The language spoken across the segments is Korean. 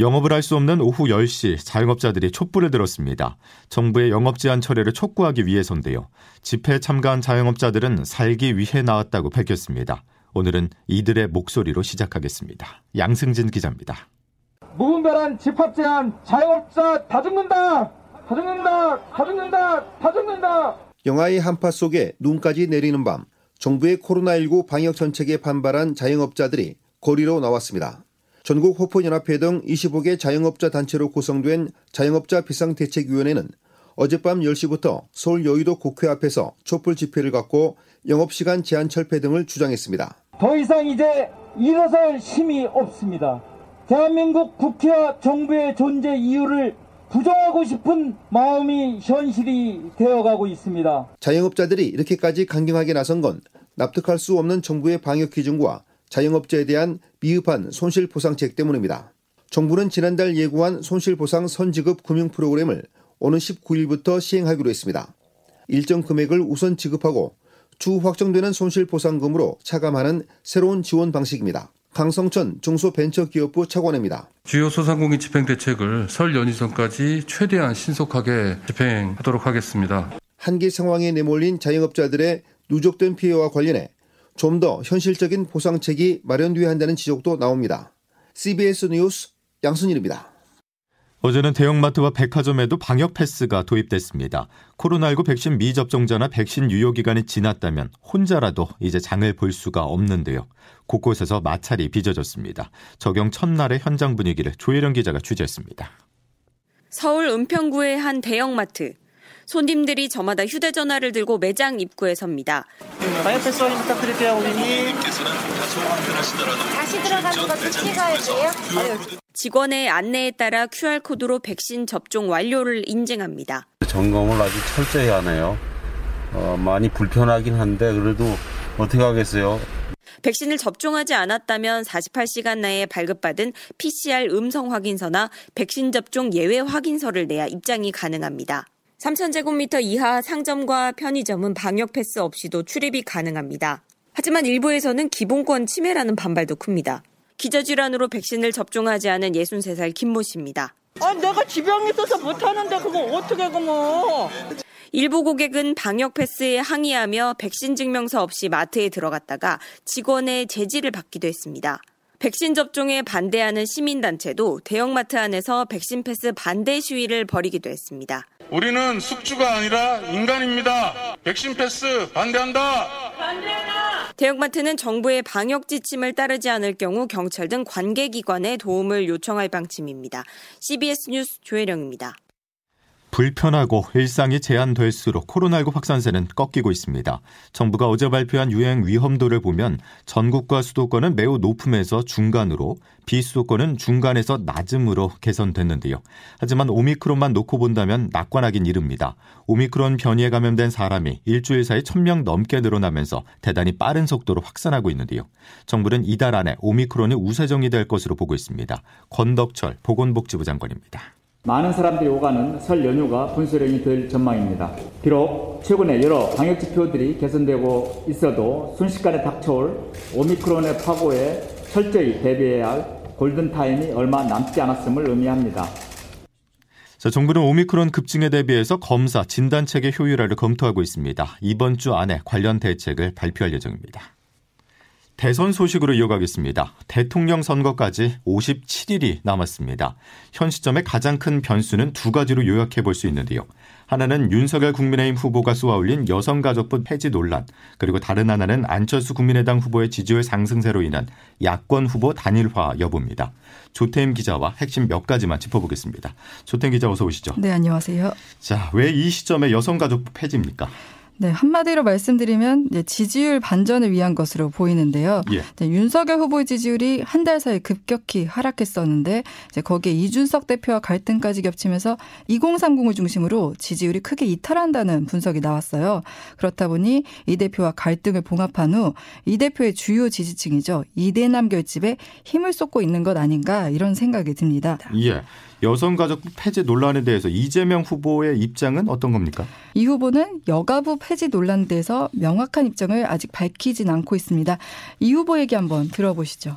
영업을 할 수 없는 오후 10시 자영업자들이 촛불을 들었습니다. 정부의 영업 제한 철회를 촉구하기 위해서인데요. 집회에 참가한 자영업자들은 살기 위해 나왔다고 밝혔습니다. 오늘은 이들의 목소리로 시작하겠습니다. 양승진 기자입니다. 무분별한 집합 제한 자영업자 다 죽는다! 다 죽는다! 다 죽는다! 다 죽는다! 영하의 한파 속에 눈까지 내리는 밤 정부의 코로나19 방역 정책에 반발한 자영업자들이 거리로 나왔습니다. 전국 호포연합회 등 25개 자영업자 단체로 구성된 자영업자 비상대책위원회는 어젯밤 10시부터 서울 여의도 국회 앞에서 촛불 집회를 갖고 영업시간 제한 철폐 등을 주장했습니다. 더 이상 이제 일어설 힘이 없습니다. 대한민국 국회와 정부의 존재 이유를 부정하고 싶은 마음이 현실이 되어가고 있습니다. 자영업자들이 이렇게까지 강경하게 나선 건 납득할 수 없는 정부의 방역 기준과 자영업자에 대한 미흡한 손실보상책 때문입니다. 정부는 지난달 예고한 손실보상 선지급 금융 프로그램을 오는 19일부터 시행하기로 했습니다. 일정 금액을 우선 지급하고 추후 확정되는 손실보상금으로 차감하는 새로운 지원 방식입니다. 강성천 중소벤처기업부 차관입니다. 주요 소상공인 집행 대책을 설 연휴 전까지 최대한 신속하게 집행하도록 하겠습니다. 한계 상황에 내몰린 자영업자들의 누적된 피해와 관련해 좀 더 현실적인 보상책이 마련돼야 한다는 지적도 나옵니다. CBS 뉴스 양순일입니다. 어제는 대형마트와 백화점에도 방역 패스가 도입됐습니다. 코로나19 백신 미접종자나 백신 유효 기간이 지났다면 혼자라도 이제 장을 볼 수가 없는데요. 곳곳에서 마찰이 빚어졌습니다. 적용 첫날의 현장 분위기를 조혜령 기자가 취재했습니다. 서울 은평구의 한 대형마트. 손님들이 저마다 휴대전화를 들고 매장 입구에 섭니다. 방역 패스 확인 부탁드릴게요, 고객님. 다시 들어가는 것도 찍어야 돼요? 직원의 안내에 따라 QR코드로 백신 접종 완료를 인증합니다. 점검을 아주 철저히 하네요. 어, 많이 불편하긴 한데 그래도 어떻게 하겠어요. 백신을 접종하지 않았다면 48시간 내에 발급받은 PCR 음성 확인서나 백신 접종 예외 확인서를 내야 입장이 가능합니다. 3,000제곱미터 이하 상점과 편의점은 방역 패스 없이도 출입이 가능합니다. 하지만 일부에서는 기본권 침해라는 반발도 큽니다. 기저질환으로 백신을 접종하지 않은 63살 김모 씨입니다. 아, 내가 지병이 있어서 못하는데 그거 어떻게 그뭐. 일부 고객은 방역 패스에 항의하며 백신 증명서 없이 마트에 들어갔다가 직원의 제지를 받기도 했습니다. 백신 접종에 반대하는 시민단체도 대형마트 안에서 백신 패스 반대 시위를 벌이기도 했습니다. 우리는 숙주가 아니라 인간입니다. 백신 패스 반대한다. 반대한다. 대형마트는 정부의 방역 지침을 따르지 않을 경우 경찰 등 관계기관의 도움을 요청할 방침입니다. CBS 뉴스 조혜령입니다. 불편하고 일상이 제한될수록 코로나19 확산세는 꺾이고 있습니다. 정부가 어제 발표한 유행 위험도를 보면 전국과 수도권은 매우 높음에서 중간으로 비수도권은 중간에서 낮음으로 개선됐는데요. 하지만 오미크론만 놓고 본다면 낙관하긴 이릅니다. 오미크론 변이에 감염된 사람이 일주일 사이 1000명 넘게 늘어나면서 대단히 빠른 속도로 확산하고 있는데요. 정부는 이달 안에 오미크론이 우세정이 될 것으로 보고 있습니다. 권덕철 보건복지부 장관입니다. 많은 사람들이 오가는 설 연휴가 분수령이 될 전망입니다. 비록 최근에 여러 방역 지표들이 개선되고 있어도 순식간에 닥쳐올 오미크론의 파고에 철저히 대비해야 할 골든타임이 얼마 남지 않았음을 의미합니다. 자, 정부는 오미크론 급증에 대비해서 검사, 진단 체계 효율화를 검토하고 있습니다. 이번 주 안에 관련 대책을 발표할 예정입니다. 대선 소식으로 이어가겠습니다. 대통령 선거까지 57일이 남았습니다. 현 시점에 가장 큰 변수는 두 가지로 요약해 볼 수 있는데요. 하나는 윤석열 국민의힘 후보가 쏘아올린 여성가족부 폐지 논란, 그리고 다른 하나는 안철수 국민의당 후보의 지지율 상승세로 인한 야권 후보 단일화 여부입니다. 조태임 기자와 핵심 몇 가지만 짚어보겠습니다. 조태임 기자 어서 오시죠. 네, 안녕하세요. 자, 왜 이 시점에 여성가족부 폐지입니까? 네, 한마디로 말씀드리면 지지율 반전을 위한 것으로 보이는데요. 예. 네, 윤석열 후보의 지지율이 한 달 사이 급격히 하락했었는데 이제 거기에 이준석 대표와 갈등까지 겹치면서 2030을 중심으로 지지율이 크게 이탈한다는 분석이 나왔어요. 그렇다 보니 이 대표와 갈등을 봉합한 후 이 대표의 주요 지지층이죠. 이대남 결집에 힘을 쏟고 있는 것 아닌가 이런 생각이 듭니다. 예. 여성가족부 폐지 논란에 대해서 이재명 후보의 입장은 어떤 겁니까? 이 후보는 여가부 폐지 논란에 대해서 명확한 입장을 아직 밝히진 않고 있습니다. 이 후보 얘기 한번 들어보시죠.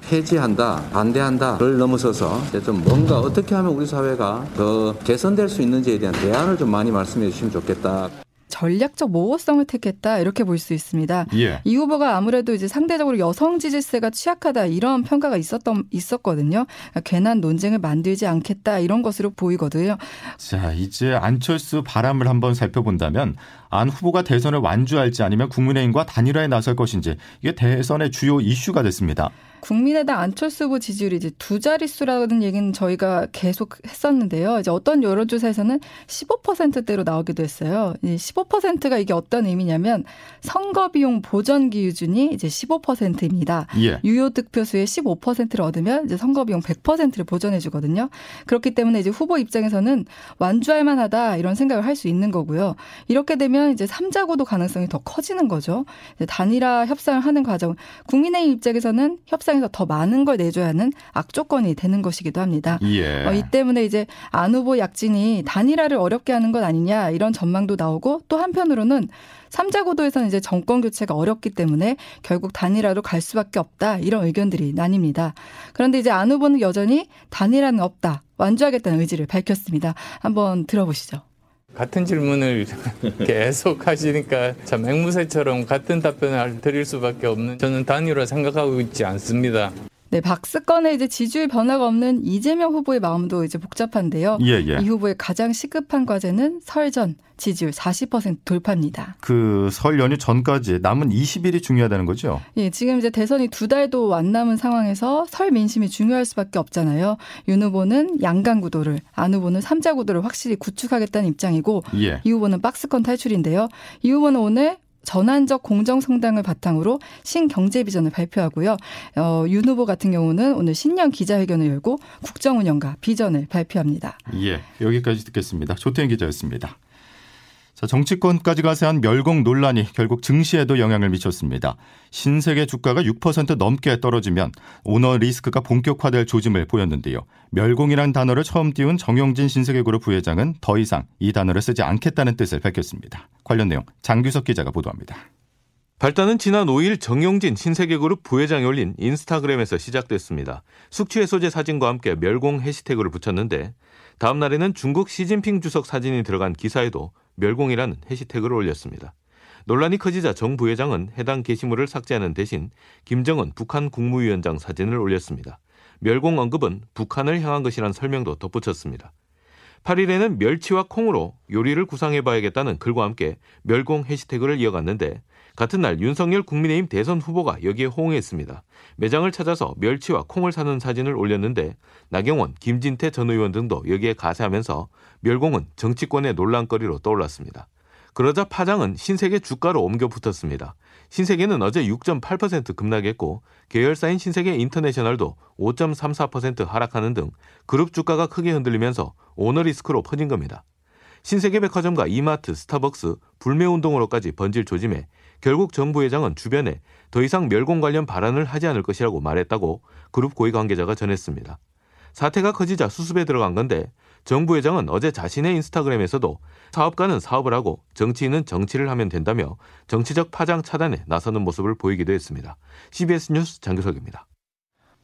폐지한다, 반대한다를 넘어서서 좀 뭔가 어떻게 하면 우리 사회가 더 개선될 수 있는지에 대한 대안을 좀 많이 말씀해 주시면 좋겠다. 전략적 모호성을 택했다 이렇게 볼 수 있습니다. 예. 이 후보가 아무래도 이제 상대적으로 여성 지지세가 취약하다 이런 평가가 있었던 있었거든요. 괜한 논쟁을 만들지 않겠다 이런 것으로 보이거든요. 자 이제 안철수 바람을 한번 살펴본다면 안 후보가 대선을 완주할지 아니면 국민의힘과 단일화에 나설 것인지 이게 대선의 주요 이슈가 됐습니다. 국민의당 안철수 후보 지지율이 이제 두 자릿수라는 얘기는 저희가 계속 했었는데요. 이제 어떤 여론조사에서는 15%대로 나오기도 했어요. 15%가 이게 어떤 의미냐면 선거 비용 보전 기준이 이제 15%입니다. 예. 유효 득표수의 15%를 얻으면 이제 선거 비용 100%를 보전해 주거든요. 그렇기 때문에 이제 후보 입장에서는 완주할 만하다 이런 생각을 할 수 있는 거고요. 이렇게 되면 이제 3자 구도 가능성이 더 커지는 거죠. 단일화 협상을 하는 과정 국민의힘 입장에서는 협상 협상에서 더 많은 걸 내줘야 하는 악조건이 되는 것이기도 합니다. 예. 어, 이 때문에 이제 안 후보 약진이 단일화를 어렵게 하는 것 아니냐 이런 전망도 나오고 또 한편으로는 삼자 구도에서는 이제 정권 교체가 어렵기 때문에 결국 단일화로 갈 수밖에 없다 이런 의견들이 나뉩니다. 그런데 이제 안 후보는 여전히 단일화는 없다 완주하겠다는 의지를 밝혔습니다. 한번 들어보시죠. 같은 질문을 계속 하시니까 참 앵무새처럼 같은 답변을 드릴 수밖에 없는 저는 단일화 생각하고 있지 않습니다. 네, 박스권에 이제 지지율 변화가 없는 이재명 후보의 마음도 이제 복잡한데요. 예, 예. 이 후보의 가장 시급한 과제는 설 전 지지율 40% 돌파입니다. 그 설 연휴 전까지 남은 20일이 중요하다는 거죠? 예, 지금 이제 대선이 두 달도 안 남은 상황에서 설 민심이 중요할 수밖에 없잖아요. 윤 후보는 양강 구도를, 안 후보는 삼자 구도를 확실히 구축하겠다는 입장이고 예. 이 후보는 박스권 탈출인데요. 이 후보는 오늘 전환적 공정성당을 바탕으로 신경제 비전을 발표하고요. 어, 윤 후보 같은 경우는 오늘 신년 기자회견을 열고 국정 운영과 비전을 발표합니다. 예, 여기까지 듣겠습니다. 조태현 기자였습니다. 자, 정치권까지 가세한 멸공 논란이 결국 증시에도 영향을 미쳤습니다. 신세계 주가가 6% 넘게 떨어지면 오너 리스크가 본격화될 조짐을 보였는데요. 멸공이란 단어를 처음 띄운 정용진 신세계그룹 부회장은 더 이상 이 단어를 쓰지 않겠다는 뜻을 밝혔습니다. 관련 내용 장규석 기자가 보도합니다. 발단은 지난 5일 정용진 신세계그룹 부회장이 올린 인스타그램에서 시작됐습니다. 숙취해소제 사진과 함께 멸공 해시태그를 붙였는데 다음 날에는 중국 시진핑 주석 사진이 들어간 기사에도 멸공이라는 해시태그를 올렸습니다. 논란이 커지자 정 부회장은 해당 게시물을 삭제하는 대신 김정은 북한 국무위원장 사진을 올렸습니다. 멸공 언급은 북한을 향한 것이란 설명도 덧붙였습니다. 8일에는 멸치와 콩으로 요리를 구상해봐야겠다는 글과 함께 멸공 해시태그를 이어갔는데 같은 날 윤석열 국민의힘 대선 후보가 여기에 호응했습니다. 매장을 찾아서 멸치와 콩을 사는 사진을 올렸는데 나경원, 김진태 전 의원 등도 여기에 가세하면서 멸공은 정치권의 논란거리로 떠올랐습니다. 그러자 파장은 신세계 주가로 옮겨 붙었습니다. 신세계는 어제 6.8% 급락했고 계열사인 신세계 인터내셔널도 5.34% 하락하는 등 그룹 주가가 크게 흔들리면서 오너리스크로 퍼진 겁니다. 신세계백화점과 이마트, 스타벅스, 불매운동으로까지 번질 조짐에 결국 정 부회장은 주변에 더 이상 멸공 관련 발언을 하지 않을 것이라고 말했다고 그룹 고위 관계자가 전했습니다. 사태가 커지자 수습에 들어간 건데 정 부 회장은 어제 자신의 인스타그램에서도 사업가는 사업을 하고 정치인은 정치를 하면 된다며 정치적 파장 차단에 나서는 모습을 보이기도 했습니다. CBS 뉴스 장교석입니다.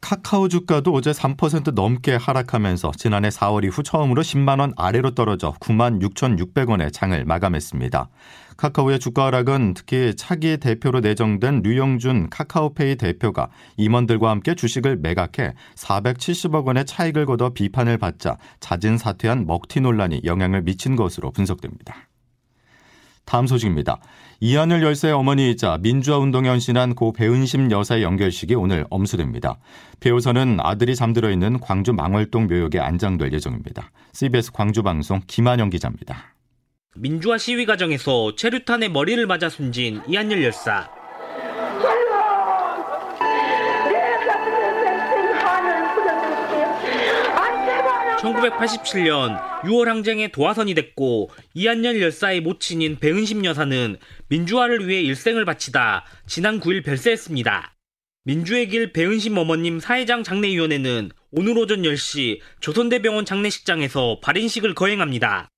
카카오 주가도 어제 3% 넘게 하락하면서 지난해 4월 이후 처음으로 10만 원 아래로 떨어져 9만 6,600원의 장을 마감했습니다. 카카오의 주가 하락은 특히 차기 대표로 내정된 류영준 카카오페이 대표가 임원들과 함께 주식을 매각해 470억 원의 차익을 거둬 비판을 받자 자진 사퇴한 먹튀 논란이 영향을 미친 것으로 분석됩니다. 다음 소식입니다. 이하늘 열사의 어머니이자 민주화 운동에 헌신한 고 배은심 여사의 연결식이 오늘 엄수됩니다. 배우선은 아들이 잠들어 있는 광주 망월동 묘역에 안장될 예정입니다. CBS 광주 방송 김한영 기자입니다. 민주화 시위 과정에서 체류탄의 머리를 맞아 숨진 이한열 열사. 1987년 6월 항쟁의 도화선이 됐고 이한열 열사의 모친인 배은심 여사는 민주화를 위해 일생을 바치다 지난 9일 별세했습니다. 민주의 길 배은심 어머님 사회장 장례위원회는 오늘 오전 10시 조선대병원 장례식장에서 발인식을 거행합니다.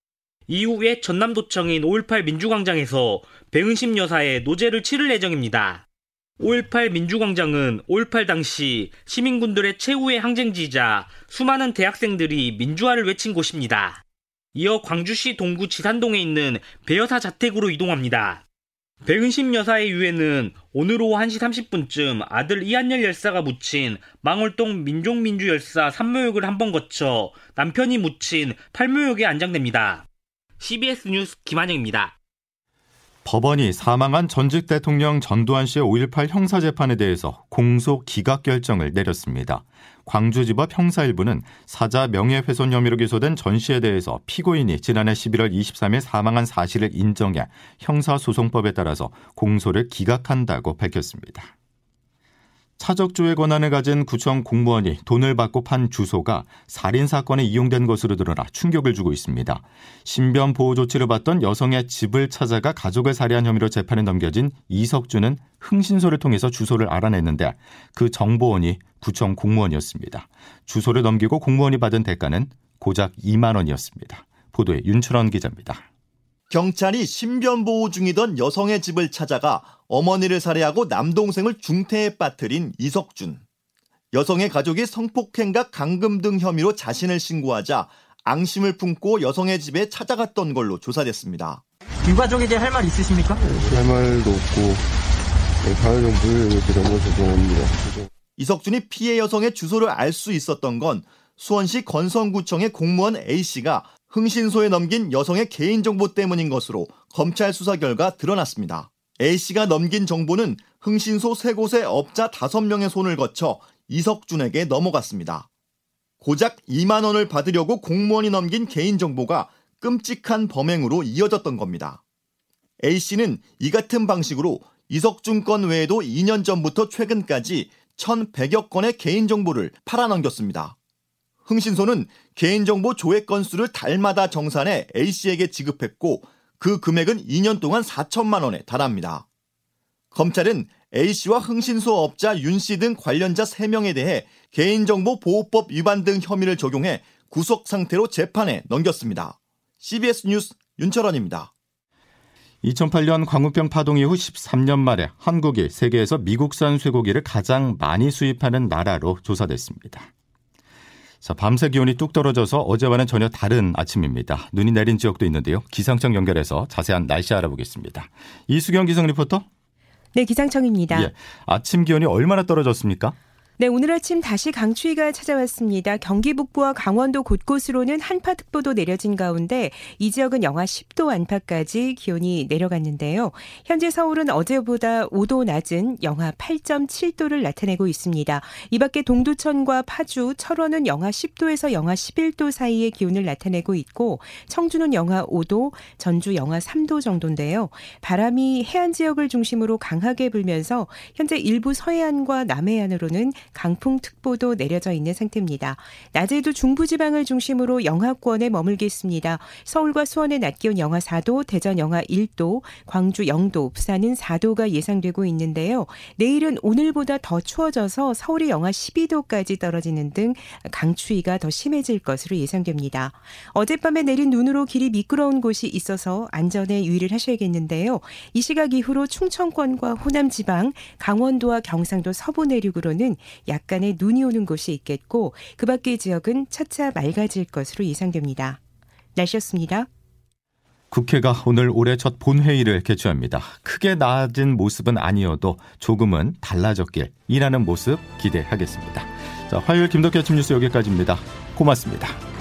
이후에 전남도청인 5.18 민주광장에서 배은심 여사의 노제를 치를 예정입니다. 5.18 민주광장은 5.18 당시 시민군들의 최후의 항쟁지이자 수많은 대학생들이 민주화를 외친 곳입니다. 이어 광주시 동구 지산동에 있는 배여사 자택으로 이동합니다. 백은심 여사의 유해는 오늘 오후 1시 30분쯤 아들 이한열 열사가 묻힌 망월동 민족민주 열사 산모욕을 한 번 거쳐 남편이 묻힌 팔모욕에 안장됩니다. CBS 뉴스 김한영입니다. 법원이 사망한 전직 대통령 전두환 씨의 5.18 형사재판에 대해서 공소 기각 결정을 내렸습니다. 광주지법 형사 1부는 사자 명예훼손 혐의로 기소된 전 씨에 대해서 피고인이 지난해 11월 23일 사망한 사실을 인정해 형사소송법에 따라서 공소를 기각한다고 밝혔습니다. 차적조의 권한을 가진 구청 공무원이 돈을 받고 판 주소가 살인 사건에 이용된 것으로 드러나 충격을 주고 있습니다. 신변 보호 조치를 받던 여성의 집을 찾아가 가족을 살해한 혐의로 재판에 넘겨진 이석주는 흥신소를 통해서 주소를 알아냈는데 그 정보원이 구청 공무원이었습니다. 주소를 넘기고 공무원이 받은 대가는 고작 2만 원이었습니다. 보도에 윤철원 기자입니다. 경찰이 신변 보호 중이던 여성의 집을 찾아가 어머니를 살해하고 남동생을 중태에 빠뜨린 이석준. 여성의 가족이 성폭행과 강금 등 혐의로 자신을 신고하자 앙심을 품고 여성의 집에 찾아갔던 걸로 조사됐습니다. 유가족에 대해 할말 있으십니까? 할 말도 없고 가해정 부여에 이렇게 너무 죄송합니다. 이석준이 피해 여성의 주소를 알 수 있었던 건 수원시 건성구청의 공무원 A씨가 흥신소에 넘긴 여성의 개인정보 때문인 것으로 검찰 수사 결과 드러났습니다. A씨가 넘긴 정보는 흥신소 세 곳의 업자 5명의 손을 거쳐 이석준에게 넘어갔습니다. 고작 2만 원을 받으려고 공무원이 넘긴 개인정보가 끔찍한 범행으로 이어졌던 겁니다. A씨는 이 같은 방식으로 이석준 건 외에도 2년 전부터 최근까지 1,100여 건의 개인정보를 팔아넘겼습니다. 흥신소는 개인정보 조회 건수를 달마다 정산해 A씨에게 지급했고 그 금액은 2년 동안 4천만 원에 달합니다. 검찰은 A씨와 흥신소 업자 윤씨 등 관련자 3명에 대해 개인정보 보호법 위반 등 혐의를 적용해 구속 상태로 재판에 넘겼습니다. CBS 뉴스 윤철원입니다. 2008년 광우병 파동 이후 13년 만에 한국이 세계에서 미국산 쇠고기를 가장 많이 수입하는 나라로 조사됐습니다. 자, 밤새 기온이 뚝 떨어져서 어제와는 전혀 다른 아침입니다. 눈이 내린 지역도 있는데요. 기상청 연결해서 자세한 날씨 알아보겠습니다. 이수경 기상 리포터. 네, 기상청입니다. 예, 아침 기온이 얼마나 떨어졌습니까? 네, 오늘 아침 다시 강추위가 찾아왔습니다. 경기 북부와 강원도 곳곳으로는 한파특보도 내려진 가운데 이 지역은 영하 10도 안팎까지 기온이 내려갔는데요. 현재 서울은 어제보다 5도 낮은 영하 8.7도를 나타내고 있습니다. 이 밖에 동두천과 파주, 철원은 영하 10도에서 영하 11도 사이의 기온을 나타내고 있고 청주는 영하 5도, 전주 영하 3도 정도인데요. 바람이 해안 지역을 중심으로 강하게 불면서 현재 일부 서해안과 남해안으로는 강풍특보도 내려져 있는 상태입니다. 낮에도 중부지방을 중심으로 영하권에 머물겠습니다. 서울과 수원의 낮 기온 영하 4도, 대전 영하 1도, 광주 0도, 부산은 4도가 예상되고 있는데요. 내일은 오늘보다 더 추워져서 서울이 영하 12도까지 떨어지는 등 강추위가 더 심해질 것으로 예상됩니다. 어젯밤에 내린 눈으로 길이 미끄러운 곳이 있어서 안전에 유의를 하셔야겠는데요. 이 시각 이후로 충청권과 호남 지방, 강원도와 경상도 서부 내륙으로는 약간의 눈이 오는 곳이 있겠고 그 밖의 지역은 차차 맑아질 것으로 예상됩니다. 날씨였습니다. 국회가 오늘 올해 첫 본회의를 개최합니다. 크게 나아진 모습은 아니어도 조금은 달라졌길 일하는 모습 기대하겠습니다. 자, 화요일 김덕현 아침 뉴스 여기까지입니다. 고맙습니다.